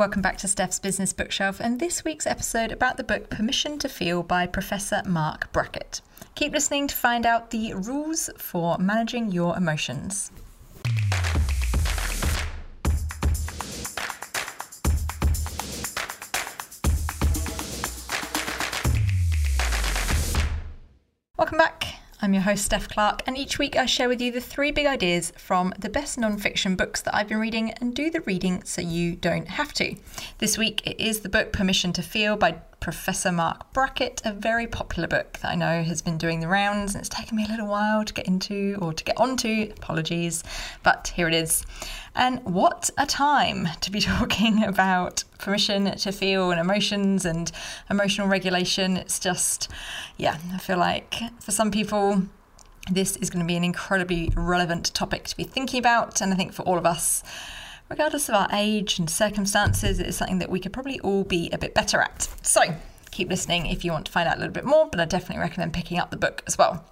Welcome back to Steph's Business Bookshelf and this week's episode about the book Permission to Feel by Professor Marc Brackett. Keep listening to find out the rules for managing your emotions. I'm your host, Steph Clark, and each week I share with you the three big ideas from the best non-fiction books that I've been reading and do the reading so you don't have to. This week it is the book Permission to Feel by Professor Marc Brackett, a very popular book that I know has been doing the rounds and it's taken me a little while to get into or to get onto. Apologies, but here it is. And what a time to be talking about permission to feel and emotions and emotional regulation. It's just, yeah, I feel like for some people, this is going to be an incredibly relevant topic to be thinking about. And I think for all of us, regardless of our age and circumstances, it is something that we could probably all be a bit better at. So keep listening if you want to find out a little bit more, but I definitely recommend picking up the book as well.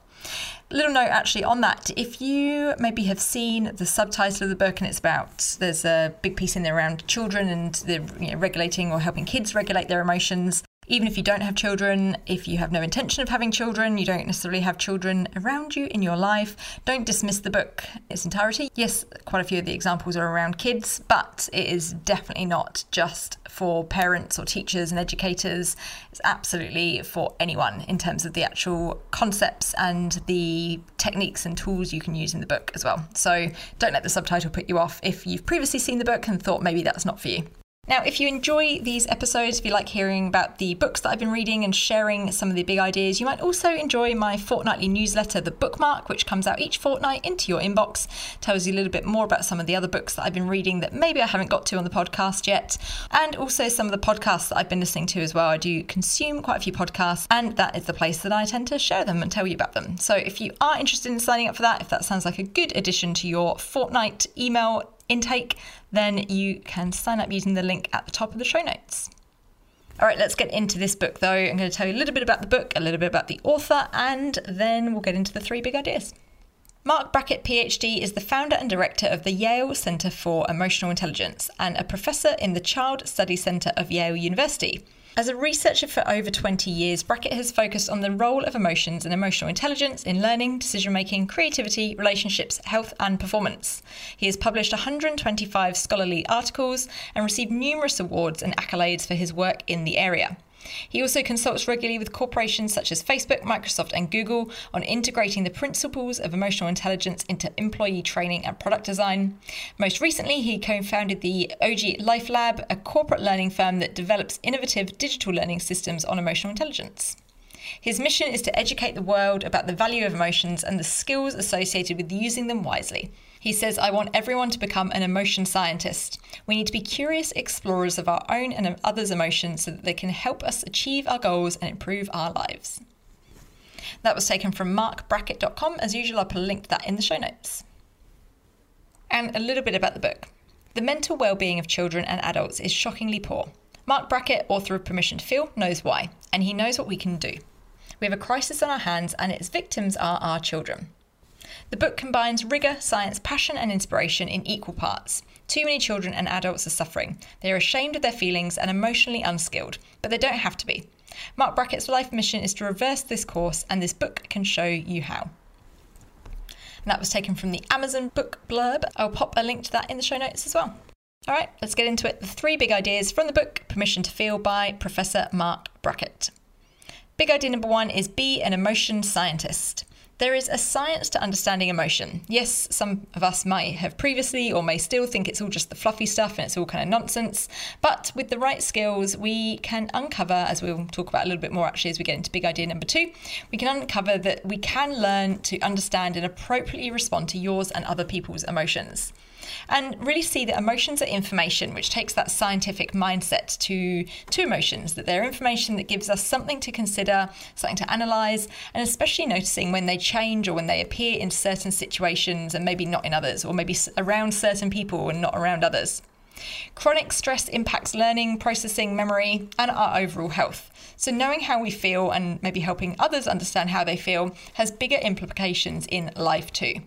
Little note actually on that if you maybe have seen the subtitle of the book and it's about there's a big piece in there around children and the you know, regulating or helping kids regulate their emotions even if you don't have children, if you have no intention of having children, you don't necessarily have children around you in your life, don't dismiss the book in its entirety. Yes, quite a few of the examples are around kids, but it is definitely not just for parents or teachers and educators. It's absolutely for anyone in terms of the actual concepts and the techniques and tools you can use in the book as well. So don't let the subtitle put you off if you've previously seen the book and thought maybe that's not for you. Now, if you enjoy these episodes, if you like hearing about the books that I've been reading and sharing some of the big ideas, you might also enjoy my fortnightly newsletter, The Bookmark, which comes out each fortnight into your inbox, tells you a little bit more about some of the other books that I've been reading that maybe I haven't got to on the podcast yet, and also some of the podcasts that I've been listening to as well. I do consume quite a few podcasts, and that is the place that I tend to share them and tell you about them. So if you are interested in signing up for that, if that sounds like a good addition to your fortnight email intake, then you can sign up using the link at the top of the show notes. All right, let's get into this book though. I'm going to tell you a little bit about the book, a little bit about the author, and then we'll get into the three big ideas. Marc Brackett, PhD, is the founder and director of the Yale Center for Emotional Intelligence and a professor in the Child Study Center of Yale University. As a researcher for over 20 years, Brackett has focused on the role of emotions and emotional intelligence in learning, decision making, creativity, relationships, health, and performance. He has published 125 scholarly articles and received numerous awards and accolades for his work in the area. He also consults regularly with corporations such as Facebook, Microsoft, and Google on integrating the principles of emotional intelligence into employee training and product design. Most recently, he co founded the Oji Life Lab, a corporate learning firm that develops innovative digital learning systems on emotional intelligence. His mission is to educate the world about the value of emotions and the skills associated with using them wisely. He says, I want everyone to become an emotion scientist. We need to be curious explorers of our own and others' emotions so that they can help us achieve our goals and improve our lives. That was taken from marcbrackett.com. As usual, I'll put a link to that in the show notes. And a little bit about the book. The mental well-being of children and adults is shockingly poor. Marc Brackett, author of Permission to Feel, knows why, and he knows what we can do. We have a crisis on our hands, and its victims are our children. The book combines rigour, science, passion, and inspiration in equal parts. Too many children and adults are suffering. They are ashamed of their feelings and emotionally unskilled, but they don't have to be. Marc Brackett's life mission is to reverse this course, and this book can show you how. And that was taken from the Amazon book blurb. I'll pop a link to that in the show notes as well. All right, let's get into it. The three big ideas from the book Permission to Feel by Professor Marc Brackett. Big idea number one is be an emotion scientist. There is a science to understanding emotion. Yes, some of us might have previously or may still think it's all just the fluffy stuff and it's all kind of nonsense. But with the right skills, we can uncover, as we'll talk about a little bit more actually as we get into big idea number two, we can uncover that we can learn to understand and appropriately respond to yours and other people's emotions and really see that emotions are information, which takes that scientific mindset to, to emotions, that they're information that gives us something to consider, something to analyze, and especially noticing when they change or when they appear in certain situations and maybe not in others, or maybe around certain people and not around others. Chronic stress impacts learning, processing, memory, and our overall health. So, knowing how we feel and maybe helping others understand how they feel has bigger implications in life too.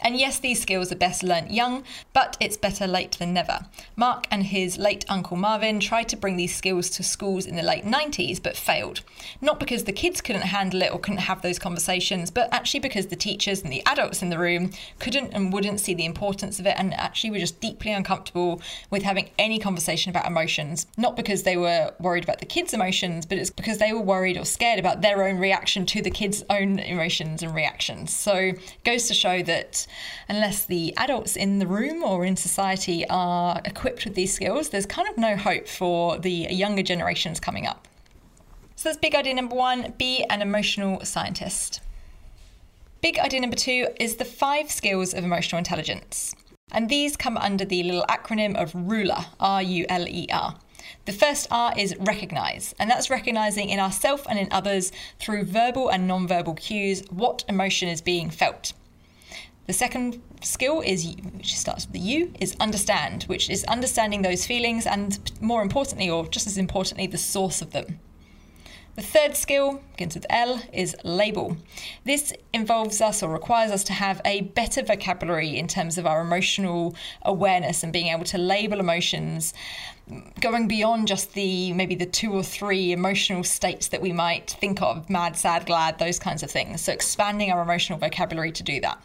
And yes, these skills are best learnt young, but it's better late than never. Marc and his late uncle Marvin tried to bring these skills to schools in the late 90s, but failed. Not because the kids couldn't handle it or couldn't have those conversations, but actually because the teachers and the adults in the room couldn't and wouldn't see the importance of it and actually were just deeply uncomfortable with having any conversation about emotions. Not because they were worried about the kids' emotions, but it's because they were worried or scared about their own reaction to the kids' own emotions and reactions. So goes to show that unless the adults in the room or in society are equipped with these skills, there's kind of no hope for the younger generations coming up. So that's big idea number one be an emotional scientist. Big idea number two is the five skills of emotional intelligence. And these come under the little acronym of RULER, R U L E R. The first R is recognize, and that's recognizing in ourselves and in others through verbal and non-verbal cues what emotion is being felt. The second skill is which starts with the U is understand, which is understanding those feelings and more importantly or just as importantly the source of them. The third skill, begins with L, is label. This involves us or requires us to have a better vocabulary in terms of our emotional awareness and being able to label emotions going beyond just the maybe the two or three emotional states that we might think of mad, sad, glad, those kinds of things. So expanding our emotional vocabulary to do that.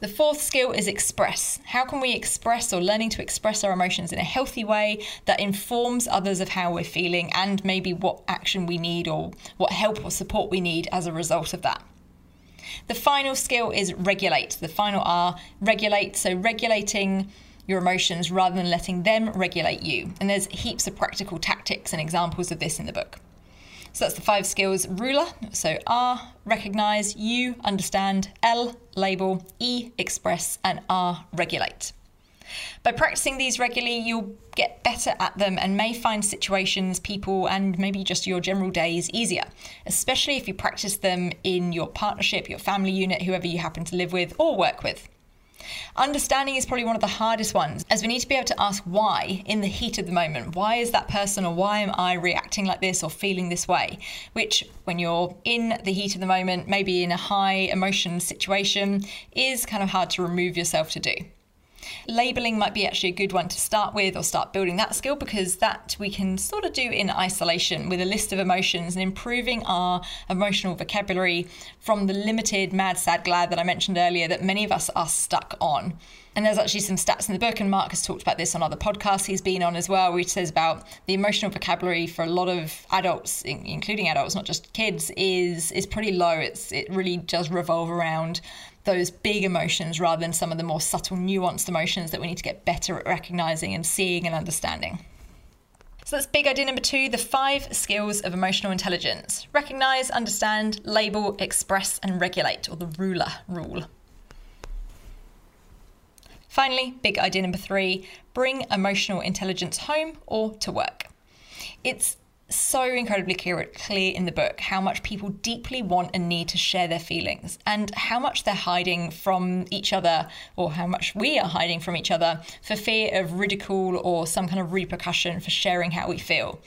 The fourth skill is express. How can we express or learning to express our emotions in a healthy way that informs others of how we're feeling and maybe what action we need or what help or support we need as a result of that? The final skill is regulate. The final R, regulate. So regulating your emotions rather than letting them regulate you. And there's heaps of practical tactics and examples of this in the book. So that's the five skills ruler. So R, recognize, U, understand, L, label, E, express, and R, regulate. By practicing these regularly, you'll get better at them and may find situations, people, and maybe just your general days easier, especially if you practice them in your partnership, your family unit, whoever you happen to live with or work with. Understanding is probably one of the hardest ones, as we need to be able to ask why in the heat of the moment. Why is that person or why am I reacting like this or feeling this way? Which, when you're in the heat of the moment, maybe in a high emotion situation, is kind of hard to remove yourself to do. Labeling might be actually a good one to start with or start building that skill because that we can sort of do in isolation with a list of emotions and improving our emotional vocabulary from the limited mad, sad, glad that I mentioned earlier that many of us are stuck on. And there's actually some stats in the book, and Marc has talked about this on other podcasts he's been on as well, which says about the emotional vocabulary for a lot of adults, including adults, not just kids, is is pretty low. It's it really does revolve around those big emotions rather than some of the more subtle, nuanced emotions that we need to get better at recognizing and seeing and understanding. So that's big idea number two the five skills of emotional intelligence recognize, understand, label, express, and regulate, or the ruler rule. Finally, big idea number three bring emotional intelligence home or to work. It's so incredibly clear, in the book how much people deeply want and need to share their feelings and how much they're hiding from each other or how much we are hiding from each other for fear of ridicule or some kind of repercussion for sharing how we feel.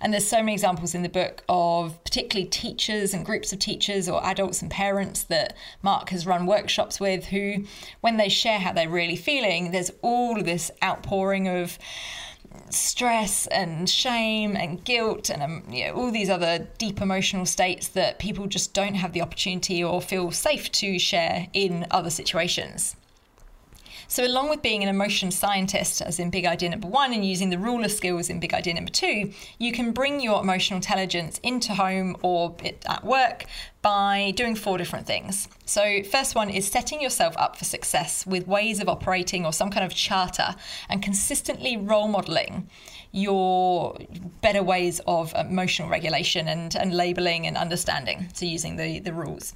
And there's so many examples in the book of particularly teachers and groups of teachers or adults and parents that Marc has run workshops with who, when they share how they're really feeling, there's all of this outpouring of stress and shame and guilt and um, you know, all these other deep emotional states that people just don't have the opportunity or feel safe to share in other situations. So, along with being an emotion scientist, as in big idea number one, and using the ruler skills in big idea number two, you can bring your emotional intelligence into home or at work by doing four different things. So, first one is setting yourself up for success with ways of operating or some kind of charter and consistently role modeling your better ways of emotional regulation and, and labeling and understanding. So, using the, the rules.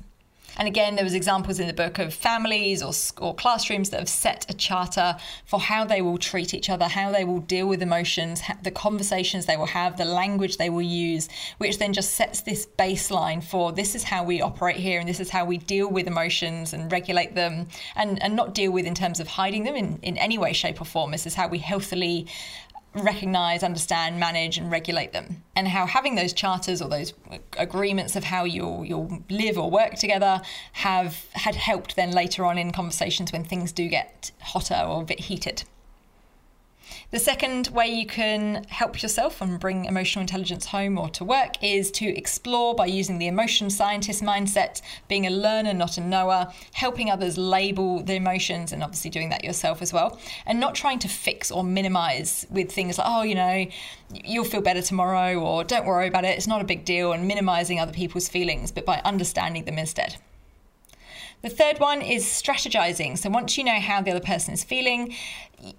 And again, there was examples in the book of families or, or classrooms that have set a charter for how they will treat each other, how they will deal with emotions, the conversations they will have, the language they will use, which then just sets this baseline for this is how we operate here and this is how we deal with emotions and regulate them and, and not deal with in terms of hiding them in, in any way, shape, or form. This is how we healthily recognize, understand, manage, and regulate them. And how having those charters or those agreements of how you'll you'll live or work together have had helped then later on in conversations when things do get hotter or a bit heated. The second way you can help yourself and bring emotional intelligence home or to work is to explore by using the emotion scientist mindset, being a learner, not a knower, helping others label the emotions, and obviously doing that yourself as well, and not trying to fix or minimize with things like, oh, you know, you'll feel better tomorrow, or don't worry about it, it's not a big deal, and minimizing other people's feelings, but by understanding them instead. The third one is strategizing. So once you know how the other person is feeling,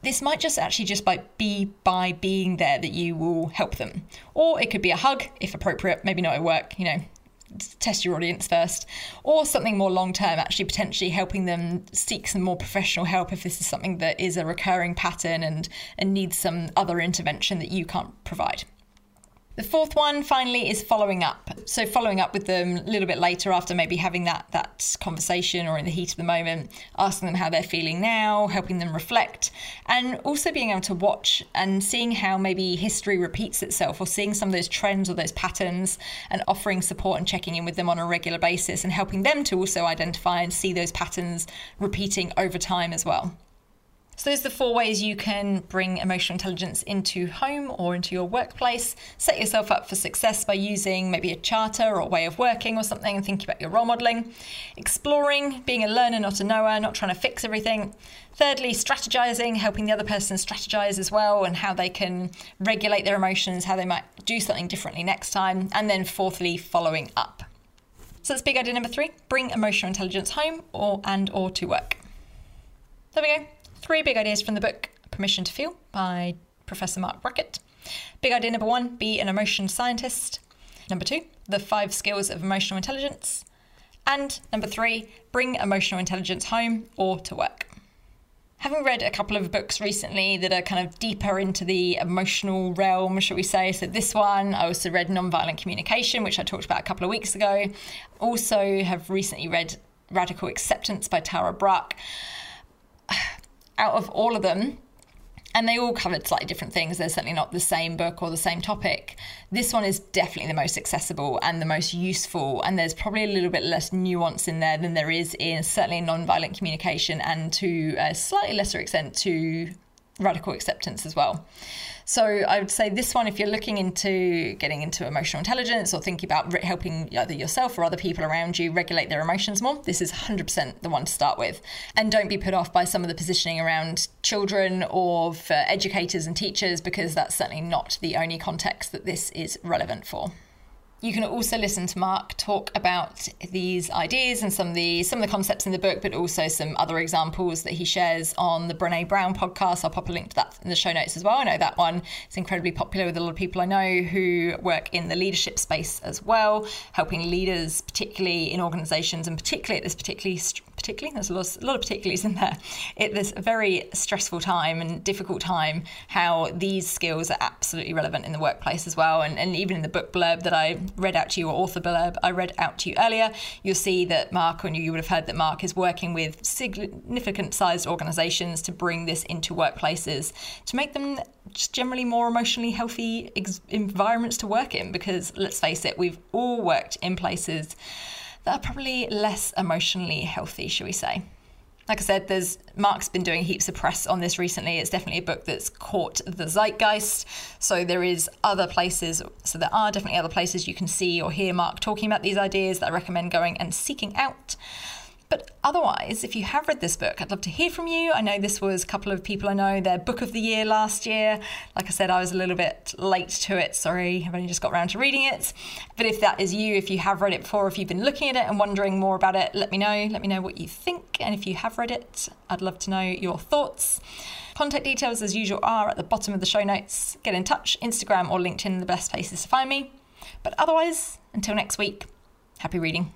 this might just actually just by be by being there that you will help them. Or it could be a hug if appropriate, maybe not at work, you know, test your audience first, or something more long term, actually potentially helping them seek some more professional help if this is something that is a recurring pattern and, and needs some other intervention that you can't provide. The fourth one, finally, is following up. So following up with them a little bit later after maybe having that that conversation or in the heat of the moment, asking them how they're feeling now, helping them reflect, and also being able to watch and seeing how maybe history repeats itself or seeing some of those trends or those patterns and offering support and checking in with them on a regular basis and helping them to also identify and see those patterns repeating over time as well. So, those are the four ways you can bring emotional intelligence into home or into your workplace. Set yourself up for success by using maybe a charter or a way of working or something and thinking about your role modeling. Exploring, being a learner, not a knower, not trying to fix everything. Thirdly, strategizing, helping the other person strategize as well and how they can regulate their emotions, how they might do something differently next time. And then fourthly, following up. So that's big idea number three bring emotional intelligence home or and or to work. There we go. Three big ideas from the book Permission to Feel by Professor Marc Brackett. Big idea number one be an emotion scientist. Number two, the five skills of emotional intelligence. And number three, bring emotional intelligence home or to work. Having read a couple of books recently that are kind of deeper into the emotional realm, shall we say. So, this one, I also read Nonviolent Communication, which I talked about a couple of weeks ago. Also, have recently read Radical Acceptance by Tara Brach out of all of them, and they all covered slightly different things. They're certainly not the same book or the same topic. This one is definitely the most accessible and the most useful, and there's probably a little bit less nuance in there than there is in certainly non-violent communication and to a slightly lesser extent to radical acceptance as well. So I would say this one, if you're looking into getting into emotional intelligence or thinking about helping either yourself or other people around you regulate their emotions more, this is 100% the one to start with. And don't be put off by some of the positioning around children or for educators and teachers because that's certainly not the only context that this is relevant for. You can also listen to Marc talk about these ideas and some of the some of the concepts in the book, but also some other examples that he shares on the Brene Brown podcast. I'll pop a link to that in the show notes as well. I know that one is incredibly popular with a lot of people I know who work in the leadership space as well, helping leaders, particularly in organisations, and particularly at this particularly particularly there's a lot, a lot of particulars in there. It this very stressful time and difficult time. How these skills are absolutely relevant in the workplace as well, and, and even in the book blurb that I read out to you, or author blurb. I read out to you earlier, you'll see that Marc, and you would have heard that Marc is working with significant sized organizations to bring this into workplaces to make them just generally more emotionally healthy ex- environments to work in. Because let's face it, we've all worked in places that are probably less emotionally healthy, shall we say like I said, there's Marc's been doing heaps of press on this recently. It's definitely a book that's caught the zeitgeist. So there is other places. So there are definitely other places you can see or hear Marc talking about these ideas that I recommend going and seeking out. But otherwise, if you have read this book, I'd love to hear from you. I know this was a couple of people I know, their book of the year last year. Like I said, I was a little bit late to it. Sorry, I've only just got around to reading it. But if that is you, if you have read it before, if you've been looking at it and wondering more about it, let me know. Let me know what you think. And if you have read it, I'd love to know your thoughts. Contact details, as usual, are at the bottom of the show notes. Get in touch, Instagram or LinkedIn, the best places to find me. But otherwise, until next week, happy reading.